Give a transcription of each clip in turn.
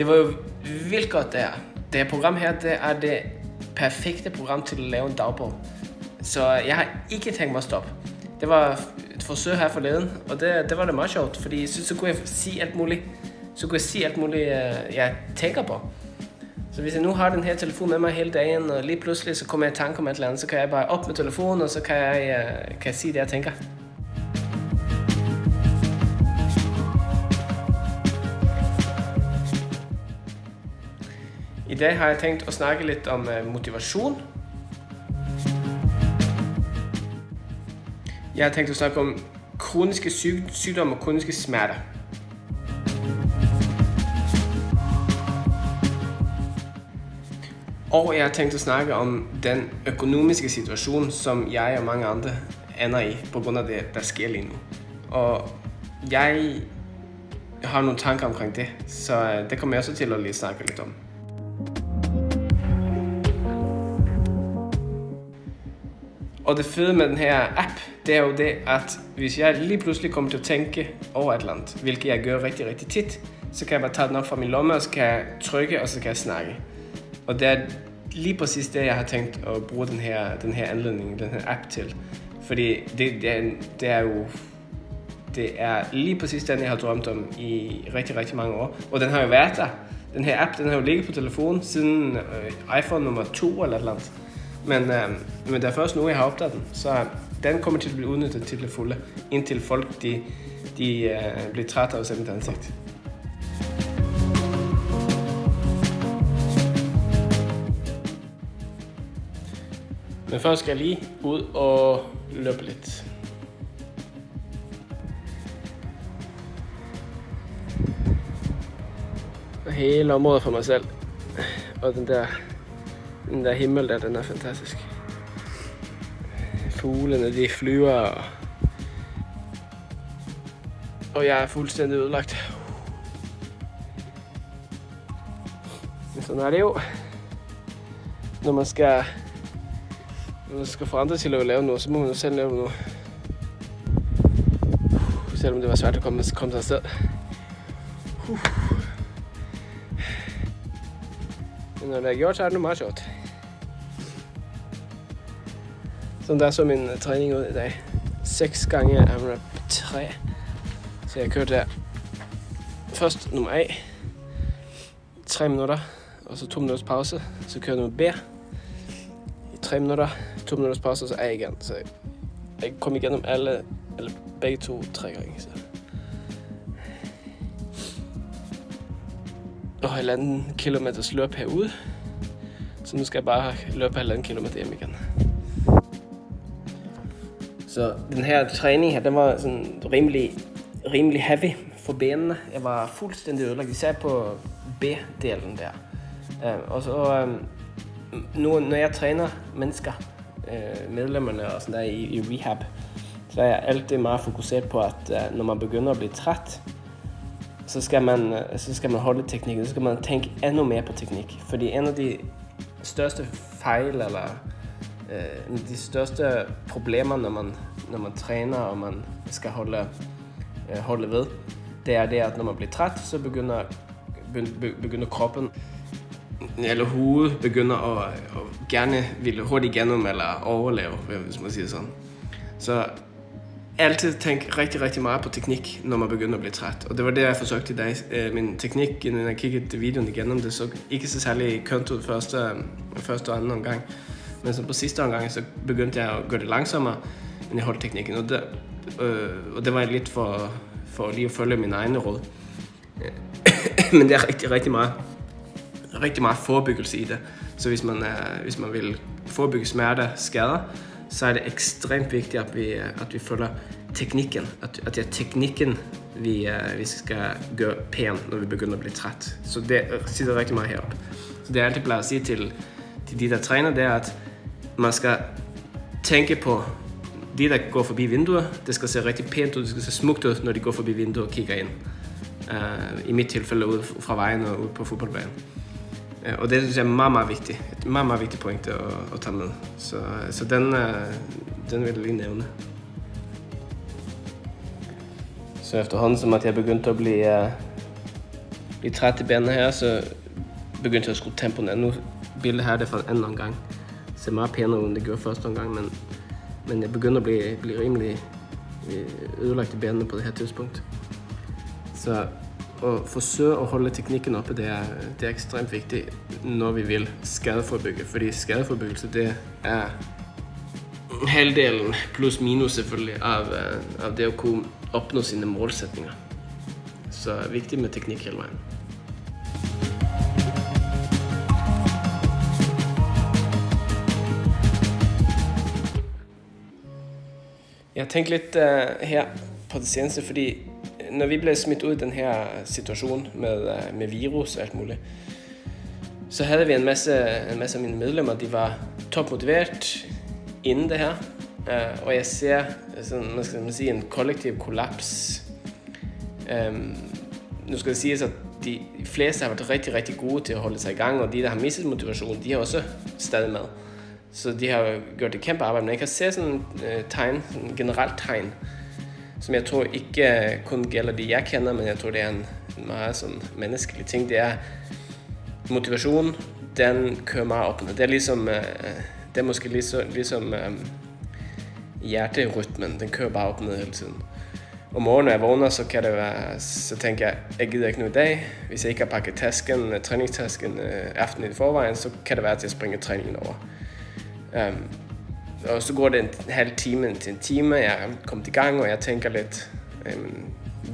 Det var jo vildt godt det her. Det her program her, det er det perfekte program til at lave en dagbog. Så jeg har ikke tænkt mig at stoppe. Det var et forsøg her forleden, og det, det var det meget sjovt, fordi så, så kunne jeg sige alt muligt. Så kunne jeg sige alt muligt, øh, jeg tænker på. Så hvis jeg nu har den her telefon med mig hele dagen, og lige pludselig så kommer jeg i tanke om et eller andet, så kan jeg bare op med telefonen, og så kan jeg, øh, kan jeg sige det, jeg tænker. Dag har jeg tænkt at snakke lidt om øh, motivation. Jeg har tænkt at snakke om kroniske syg sygdomme og kroniske smerter. Og jeg har tænkt at snakke om den økonomiske situation, som jeg og mange andre ender i, på grund af det, der sker lige nu. Og jeg har nogle tanker omkring det, så øh, det kommer jeg også til at lige snakke lidt om. Og det fede med den her app, det er jo det, at hvis jeg lige pludselig kommer til at tænke over et eller andet, hvilket jeg gør rigtig, rigtig tit, så kan jeg bare tage den op fra min lomme, og så kan jeg trykke, og så kan jeg snakke. Og det er lige præcis det, jeg har tænkt at bruge den her, den her anledning, den her app til. Fordi det, det, er, det er jo det er lige præcis den, jeg har drømt om i rigtig, rigtig mange år. Og den har jo været der. Den her app, den har jo ligget på telefonen siden øh, iPhone nummer 2 eller et eller andet. Men, øh, men det er først nu, jeg har opdaget den. Så den kommer til at blive udnyttet til det fulde, indtil folk de, de øh, bliver trætte af at se mit ansigt. Men først skal jeg lige ud og løbe lidt. Hele området for mig selv. Og den der, den der himmel der, den er fantastisk. Fuglene, de flyver, og, og jeg er fuldstændig ødelagt. Men sådan er det jo, når man skal når man skal få andre til at lave noget, så må man jo selv lave noget. Selvom det var svært at komme, komme sig afsted. Uh. Men når det er gjort, så er det nu meget sjovt. Sådan der så min øh, træning ud i dag. 6 gange AMRAP 3. Så jeg kørte der først nummer A. 3 minutter, og så 2 minutters pause. Så kører jeg nummer B. I 3 minutter, 2 minutters pause, og så A igen. Så jeg kom igennem alle, eller begge to tre gange. Så. Og halvanden kilometers løb herude. Så nu skal jeg bare løbe halvanden kilometer hjem igen. Så den her træning her, den var sådan rimelig, rimelig heavy for benene. Jeg var fuldstændig ødelagt, især på B-delen der. Uh, og så um, nu, når jeg træner mennesker, uh, medlemmerne og sådan der i, i rehab, så er jeg altid meget fokuseret på, at uh, når man begynder at blive træt, så skal man, uh, så skal man holde teknikken, så skal man tænke endnu mere på teknik. Fordi en af de største fejl, eller uh, de største problemer, når man, når man træner, og man skal holde, uh, holde ved, det er det, at når man bliver træt, så begynder, begynder kroppen eller hovedet begynder at, at gerne ville hurtigt igennem eller overleve, hvis man siger sådan. Så altid tænk rigtig, rigtig meget på teknik, når man begynder at blive træt. Og det var det, jeg forsøgte i dag. Øh, min teknik, når jeg kiggede videoen igennem, det så ikke så særlig kønt ud første, første og anden omgang. Men så på sidste omgang, så begyndte jeg at gøre det langsommere, men jeg holdt teknikken. Og det, øh, og det var lidt for, for lige at følge min egne råd. men det er rigtig, rigtig meget rigtig meget forebyggelse i det. Så hvis man, uh, hvis man vil forebygge smerter, skader, så er det ekstremt vigtigt, at vi, at vi følger teknikken. At, at det er teknikken, vi, uh, vi skal gøre pæn, når vi begynder at blive træt. Så det sitter rigtig meget heroppe. Så det jeg altid plejer at sige til, til de, der træner, det er, at man skal tænke på de, der går forbi vinduet. Det skal se rigtig pænt ud, det skal se smukt ud, når de går forbi vinduet og kigger ind. Uh, I mit tilfælde ud fra vejen og ud på fodboldbanen. Øh, og det synes jeg er meget, meget vigtigt. Et meget, meget vigtigt point at, at tage med. Så, så den, øh, den vil jeg lige nævne. Så efterhånden som at jeg begyndte at blive uh, blive træt i benene her, så begyndte jeg at skrue tempoen endnu. Nå, bildet her det er fra en anden gang. Ser meget pænere ud, end det gjorde første omgang, men, men jeg begynder at bli, bli rimelig eh, ødelagt i benene på det her tidspunkt. Så at forsøge at holde teknikken oppe, det er, det er ekstremt vigtigt, når vi vil skadeforbygge. Fordi skadeforbyggelse, det er halvdelen plus minus selvfølgelig av, af øh, av det at kunne opnå sine målsætninger. Så det er med teknik hele vejen. Jeg har tenkt litt uh, øh, her på det seneste, fordi øh, når vi ble smitt ut i denne situasjonen med, uh, med, virus og alt mulig, så hadde vi en masse, en masse av mine medlemmer de var toppmotivert innen det her. Uh, og jeg ser altså, sånn, skal man si, en kollektiv kollaps. Øhm, um, nå skal det sies at de fleste har vært rigtig, rigtig gode til å holde seg i gang, og de der har mistet motivasjon, de har også stadig med. Så de har gjort et kjempearbeid. Men jeg kan se sånn øh, tegn, sånn generelt tegn, som jeg tror ikke øh, kun gælder de jeg kender, men jeg tror det er en, en meget sådan menneskelig ting. Det er motivation, Den kører meget op. Det er liksom øh, Det er måske liksom, ligesom, liksom øh, hjerterytmen. Den kører bare op ned hele tiden. Om morgenen når jeg vågner, så, kan det være, så tænker jeg jeg gider ikke nu i dag. Hvis jeg ikke har pakket tasken, øh, træningstasken øh, aftenen i forvejen, så kan det være at jeg springer træningen over. Um, og så går det en halv time til en time. Jeg er kommet i gang, og jeg tænker lidt, um,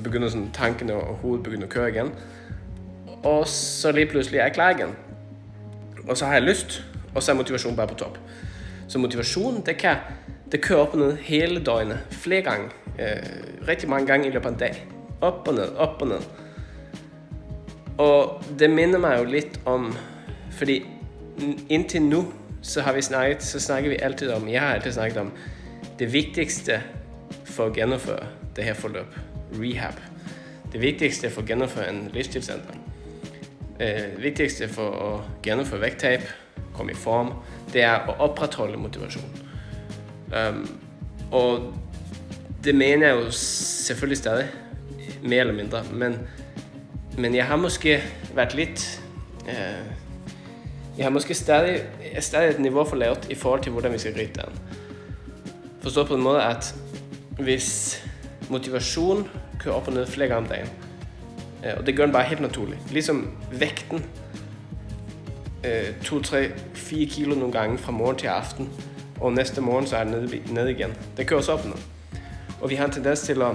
begynder sådan Tankene og hovedet begynder at køre igen. Og så lige pludselig er jeg klar igen. Og så har jeg lyst, og så er motivationen bare på topp. Så motivationen, det kan det kører op og ned hele døgnet. Flere gange, Eh, rigtig mange gange i løbet af en dag. Op og ned, op og ned. Og det minner mig jo lidt om Fordi indtil nu så har vi snakket, så snakker vi alltid om Jeg har altid snakket om det viktigste for at gennemføre det her forløb, rehab. Det viktigste for at gennemføre en livsstilsændring, øh, Eh, det viktigste for at gennemføre vekttap, komme i form, det er at opretholde motivasjon. Um, øhm, og det mener jeg jo selvfølgelig stadig, mer eller mindre. Men, men jeg har måske vært litt eh, øh, jeg har måske stadig, stadig et niveau for lavt i forhold til hvordan vi skal gripe den. Forstå på en måde at hvis motivasjon kører opp og ned flere ganger om dagen, eh, og det gjør den bare helt naturlig Liksom vekten. Eh, øh, to, tre, fire kilo noen ganger fra morgen til aften og neste morgen så er det nede, nede igjen. Det køres opp nå. Og vi har en tendens til å,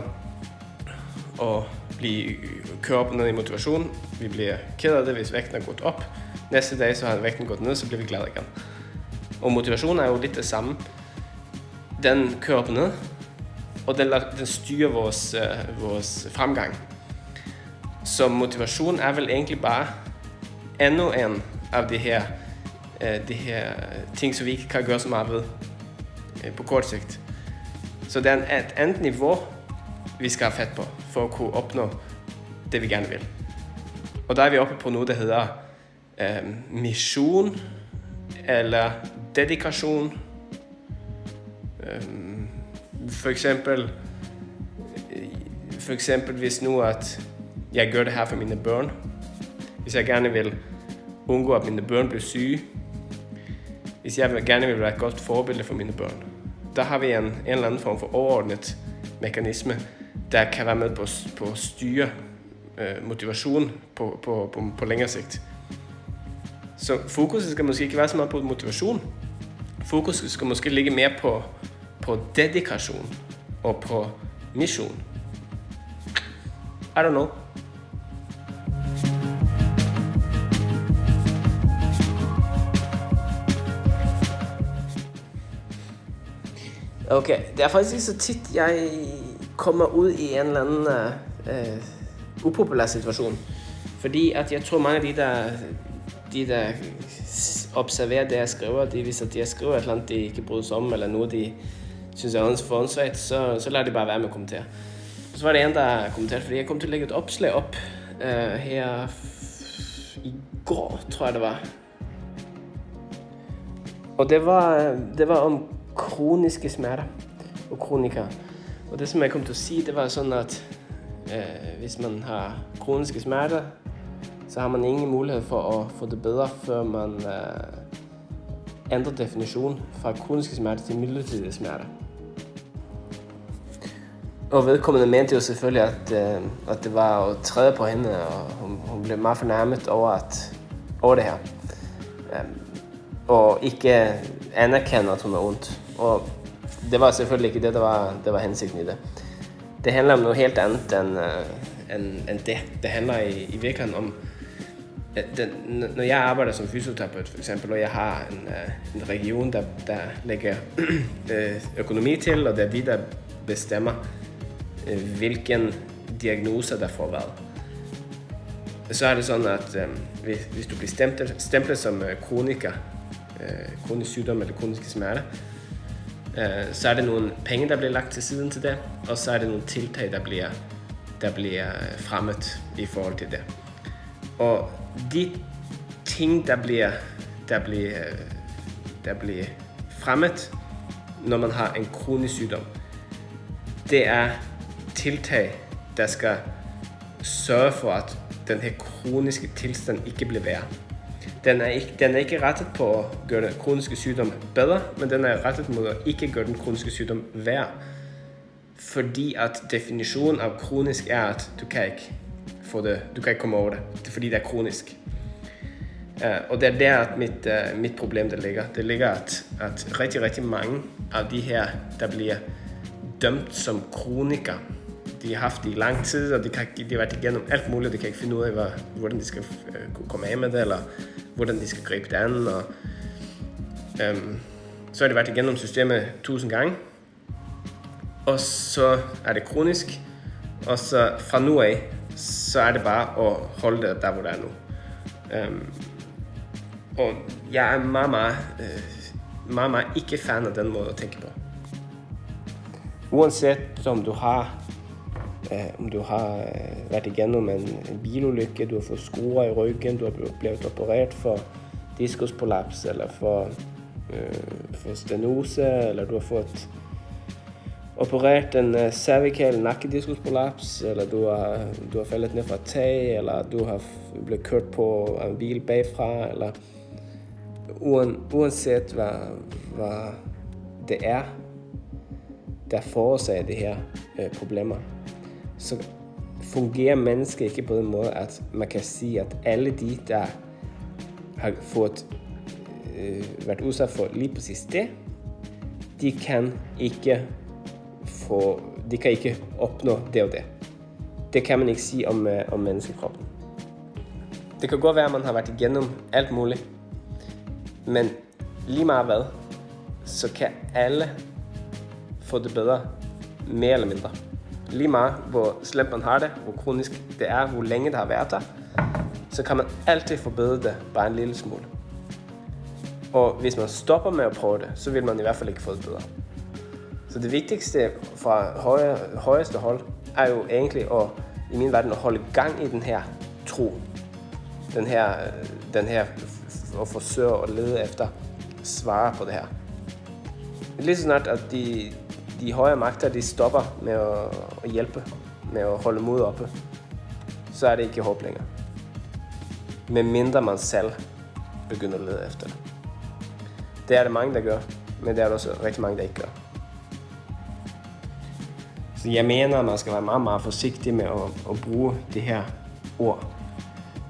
å bli køre opp og ned i motivasjon. Vi blir ked av det hvis vekten har gått opp. Neste dag så har vekten gått ned, så blir vi glade igjen. Og motivasjon er jo litt det samme. Den kører og ned, og den, den styrer vår, eh, vår framgang. Så motivasjon er vel egentlig bare enda en av de her eh, de her ting som vi ikke kan gjøre som mye ved eh, på kort sikt. Så det er et annet nivå vi skal ha fett på for å kunne oppnå det vi gjerne vil. Og da er vi oppe på noe det heter Øhm, eh, misjon eller dedikasjon. Um, øhm, for eksempel øh, For eksempel hvis nå at jeg gjør det her for mine barn. Hvis jeg gjerne vil unngå at mine barn blir syke, hvis jeg gjerne vil være et godt forbilde for mine barn. Da har vi en, en eller annen form for overordnet mekanisme der kan være med på, på å styre øh, eh, motivasjon på, på, på, på, lengre sikt. Så fokuset skal måske ikke være så meget på motivation. Fokuset skal måske ligge mer på, på dedikation og på mission. I don't know. Okay, Det er faktisk ikke så tit, jeg kommer ut i en eller anden uh, upopulær situation. Fordi at jeg tror mange af de der, de der observerer det jeg skriver, de, hvis at jeg skriver et eller andet, de ikke bryder sig om, eller noget, de synes er for så, så lader de bare være med at kommentere. Så var det en der kommenterede, fordi jeg kom til at lægge et opslag op uh, her i går, tror jeg det var. Og det var, øh, det var om kroniske smerter og kronikere. Og det som jeg kom til at sige, det var sådan, at eh, hvis man har kroniske smerter, så har man ingen mulighed for at få det bedre før man uh, ændrer definition fra kroniske smerter til midlertidige smerter. Og vedkommende mente jo selvfølgelig at, uh, at det var at træde på henne, og hun, hun blev meget fornærmet over, at, over det her. Um, og ikke anerkende at hun har ondt. Og det var selvfølgelig ikke det, det var, det var hensikten i det. Det handler om noget helt annet enn øh, en, en det. Det handler i, i virkeligheden om den, når jeg arbejder som fysioterapeut for eksempel, og jeg har en, øh, en region, der, der lægger øh, økonomi til, og det er vi, der bestemmer, øh, hvilken diagnose der får hvad. Så er det sådan, at hvis, hvis du bliver stemplet, stemplet som kroniker, kronisk sygdom eller kroniske smerter, så er det nogle penge, der bliver lagt til siden til det, og så er det nogle tiltag, der bliver, der bliver fremmet i forhold til det. Og de ting, der bliver, der bliver, der bliver fremmet, når man har en kronisk sygdom, det er tiltag, der skal sørge for, at den her kroniske tilstand ikke bliver værre. Den er, ikke, den er ikke rettet på at gøre den kroniske sygdom bedre, men den er rettet mod at ikke gøre den kroniske sygdom værre. Fordi at definitionen af kronisk er, at du kan ikke få det, du kan ikke komme over det. Fordi det er kronisk. Uh, og det er der at mit, uh, mit problem det ligger. Det ligger at, at rigtig, rigtig mange af de her, der bliver dømt som kroniker, de har haft det i lang tid, og de, kan, de har været igennem alt muligt, de kan ikke finde ud af, hvad, hvordan de skal uh, komme af med det, eller hvordan de skal gribe det an. Og, um, så har de været igennem systemet tusind gange, og så er det kronisk, og så fra nu af, så er det bare at holde det der, hvor det er nu. Um, og jeg er meget, meget, uh, meget, meget ikke fan af den måde at tænke på. Uanset om du har uh, om du har uh, været igennem en, en bilulykke, du har fået skruer i ryggen, du har blevet opereret for diskusprolaps eller for, uh, for stenose, eller du har fået opereret en uh, cervical nakkediskusprolaps, eller du har, du har faldet ned fra et tag, eller du har blevet kørt på en bil bagfra, eller uanset hvad, hvad det er, der forårsager det her øh, problemer, så fungerer mennesket ikke på den måde, at man kan sige, at alle de, der har fået øh, været udsat for lige præcis det, de kan ikke få, de kan ikke opnå det og det. Det kan man ikke sige om, øh, om menneskekroppen. Det kan godt være, at man har været igennem alt muligt, men lige meget hvad, så kan alle få det bedre, mere eller mindre. Lige meget hvor slemt man har det, hvor kronisk det er, hvor længe det har været der, så kan man altid forbedre det bare en lille smule. Og hvis man stopper med at prøve det, så vil man i hvert fald ikke få det bedre. Så det vigtigste fra højre, højeste hold er jo egentlig at, i min verden at holde gang i den her tro. Den her, den her at forsøge at lede efter svare på det her. Lige så snart, at de, de højere magter de stopper med at, at hjælpe, med at holde mod oppe, så er det ikke håb længere. Med mindre man selv begynder at lede efter det. Det er det mange, der gør, men det er der også rigtig mange, der ikke gør. Så jeg mener, at man skal være meget, meget forsigtig med at, at bruge det her ord.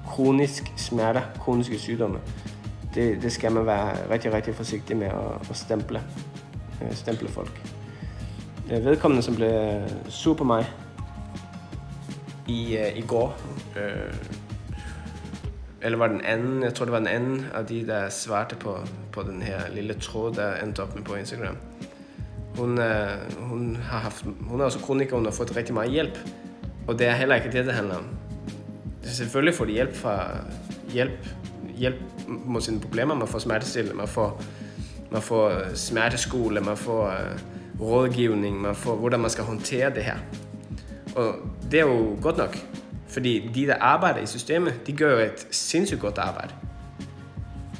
Kronisk smerte, kroniske sygdomme det, det skal man være rigtig, rigtig forsigtig med at, at stemple, øh, stemple folk. Øh, vedkommende, som blev sur på mig i, øh, i går, øh, eller var den anden, jeg tror det var den anden af de, der svarte på, på den her lille tråd, der endte op med på Instagram. Hun, øh, hun, har haft, hun er også kroniker, hun har fået rigtig meget hjælp, og det er heller ikke det, det handler om. Selvfølgelig får de hjælp fra hjælp hjælp mod sine problemer. Man får smertestillende, man får, man får øh, smerteskole, man får uh, rådgivning, man får, hvordan man skal håndtere det her. Og det er jo godt nok, fordi de, der arbejder i systemet, de gør jo et sindssygt godt arbejde.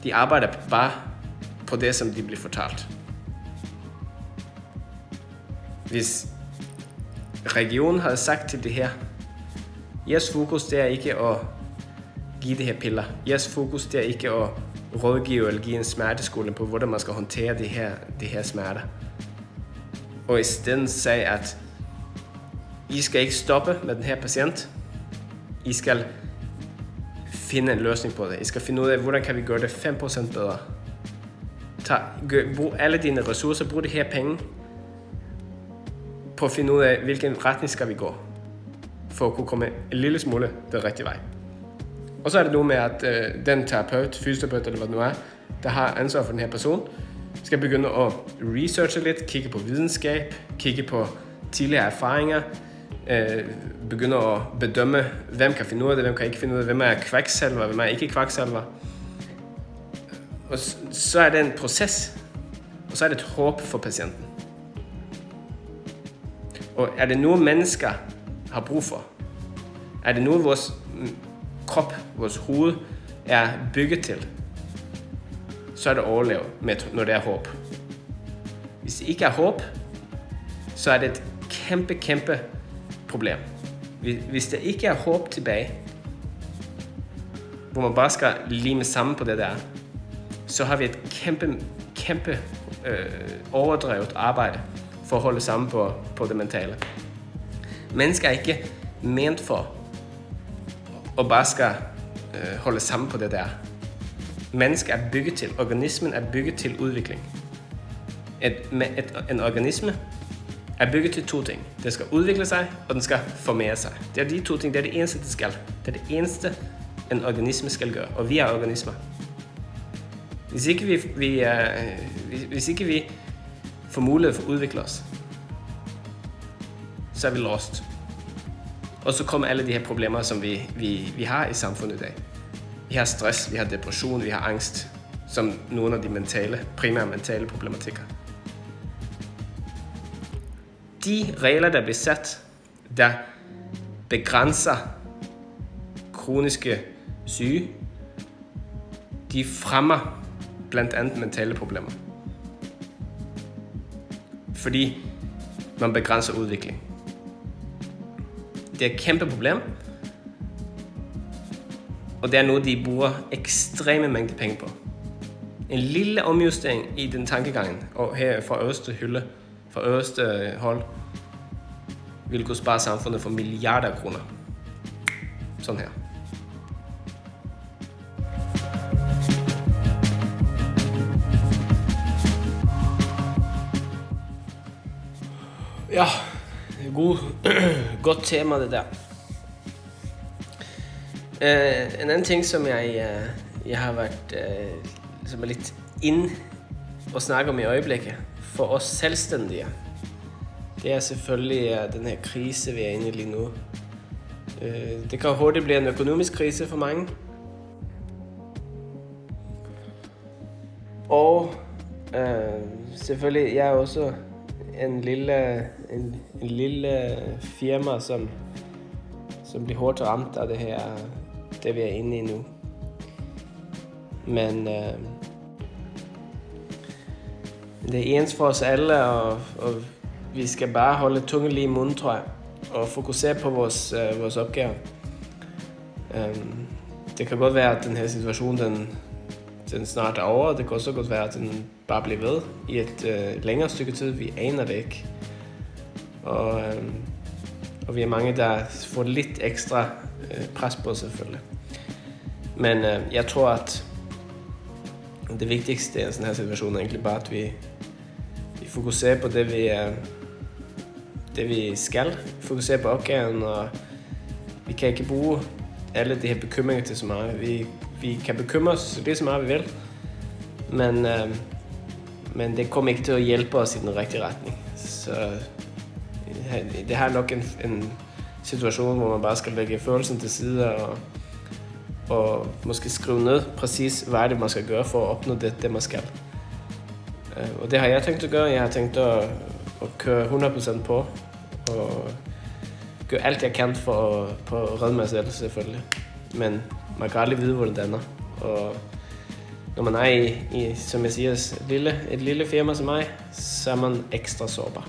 De arbejder bare på det, som de bliver fortalt. Hvis regionen havde sagt til det her, jeres fokus det er ikke at give det her piller. Jeres fokus det er ikke at rådgive eller give en smerteskole på, hvordan man skal håndtere det her, det her smerter. Og i stedet sagde, at I skal ikke stoppe med den her patient. I skal finde en løsning på det. I skal finde ud af, hvordan kan vi gøre det 5% bedre. Tag, gør, brug alle dine ressourcer, brug de her penge på at finde ud af, hvilken retning skal vi gå, for at kunne komme en lille smule den rigtige vej. Og så er det nu med, at øh, den terapeut, fysioterapeut eller hvad det nu er, der har ansvar for den her person, skal begynde at researche lidt, kigge på videnskab, kigge på tidligere erfaringer, øh, begynde at bedømme, hvem kan finde ud af det, hvem kan ikke finde ud af det, hvem er kvaksalver, hvem er ikke kvaksalver. Og så er det en proces, og så er det et håb for patienten. Og er det noget mennesker har brug for? Er det noget vores krop, vores hoved er bygget til? Så er det overleve, med, når det er håb. Hvis det ikke er håb, så er det et kæmpe, kæmpe problem. Hvis der ikke er håb tilbage, hvor man bare skal lime sammen på det der, så har vi et kæmpe, kæmpe øh, overdrevet arbejde for å holde sammen på, på det mentale. Mennesker er ikke ment for å bare skal uh, holde sammen på det der. Mennesket er bygget til, organismen er bygget til utvikling. Et, et, en organisme er bygget til to ting. Den skal udvikle sig, og den skal formere sig. Det er de to ting, det er det eneste, det skal. Det er det eneste, en organisme skal gøre, og vi er organismer. Hvis ikke vi, vi, er, øh, hvis ikke vi får mulighed for at udvikle os, så er vi lost. Og så kommer alle de her problemer, som vi, vi, vi har i samfundet i dag. Vi har stress, vi har depression, vi har angst, som nogle af de mentale, primære mentale problematikker. De regler, der bliver sat, der begrænser kroniske syge, de fremmer blandt andet mentale problemer. Fordi man begrænser udvikling. Det er et kæmpe problem. Og det er noget, de bruger ekstreme mængde penge på. En lille omjustering i den tankegangen, og her fra øverste hylde, fra øverste øh, hold, vil kunne spare samfundet for milliarder af kroner. Sådan her. Ja, god, godt tema det der. Uh, en anden ting, som jeg, uh, jeg har været uh, som er lidt ind og snakke om i øjeblikket, for os selvstændige, det er selvfølgelig uh, den her krise, vi er inde i lige nu. Uh, det kan hurtigt blive en økonomisk krise for mange. Og uh, selvfølgelig, jeg er også en lille, en, en lille firma, som, som bliver hårdt ramt af det her, det vi er inde i nu. Men øh, det er ens for os alle, og, og vi skal bare holde tungen lige i munden, tror jeg, og fokusere på vores, øh, vores opgave. Øh, det kan godt være, at den her situation, den, den snart er over. Det kan også godt være, at den bare bliver ved i et øh, længere stykke tid. Vi aner det ikke. Og, øh, og vi er mange, der får lidt ekstra øh, pres på selvfølgelig. Men øh, jeg tror, at det vigtigste i en sådan her situation er egentlig bare, at vi, vi fokuserer på det, vi, øh, det, vi skal. Fokusere på opgaven, og vi kan ikke bruge alle de her bekymringer til så meget. Vi vi kan bekymre os lige så meget vi vil, men, øh, men det kommer ikke til at hjælpe os i den rigtige retning. Så det her er nok en, en situation, hvor man bare skal lægge følelsen til side og, og måske skrive ned præcis, hvad det man skal gøre for at opnå det, det man skal. Øh, og det har jeg tænkt at gøre. Jeg har tænkt at, at køre 100% på og gøre alt jeg kan for, for at redde mig selv selvfølgelig. Men man kan aldrig vide, hvor det danner. Og når man er i, i som jeg siger, et lille, et lille firma som mig, så er man ekstra sårbar.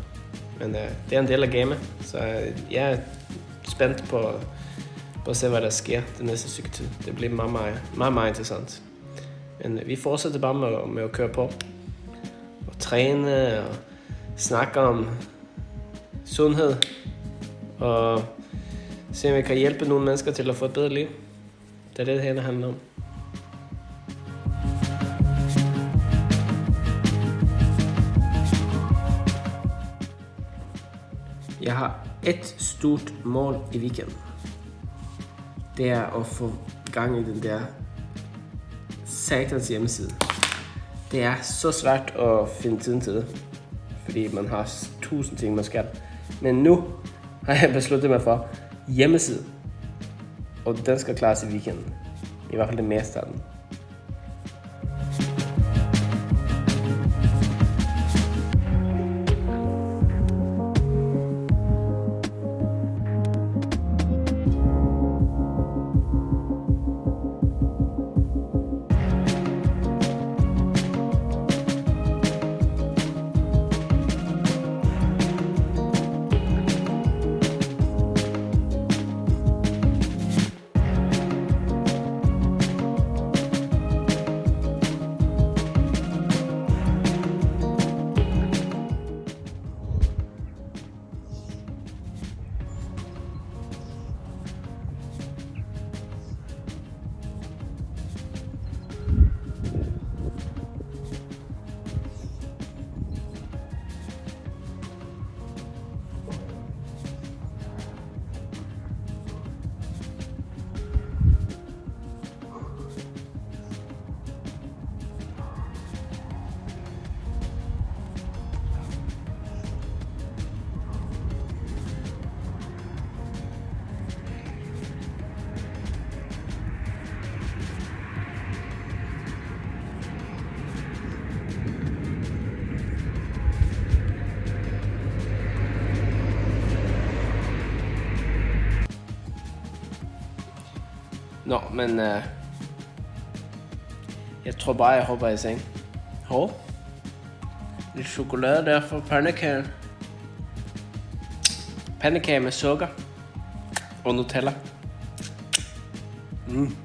Men uh, det er en del af gamet, så øh, jeg er spændt på, på at se, hvad der sker den næste stykke tid. Det bliver meget, meget, meget, meget interessant. Men øh, vi fortsætter bare med, med at køre på. Og træne og snakke om sundhed. Og se, om vi kan hjælpe nogle mennesker til at få et bedre liv. Det er det, det her handler om. Jeg har et stort mål i weekenden. Det er at få gang i den der satans hjemmeside. Det er så svært at finde tiden til det, fordi man har tusind ting, man skal. Men nu har jeg besluttet mig for hjemmeside, og den skal klares i weekenden. I hvert fald det meste af den. Nå, men uh, jeg tror bare, jeg hopper i seng. Hov. Lidt chokolade der for pandekagen. Pandekage med sukker og Nutella. Mm.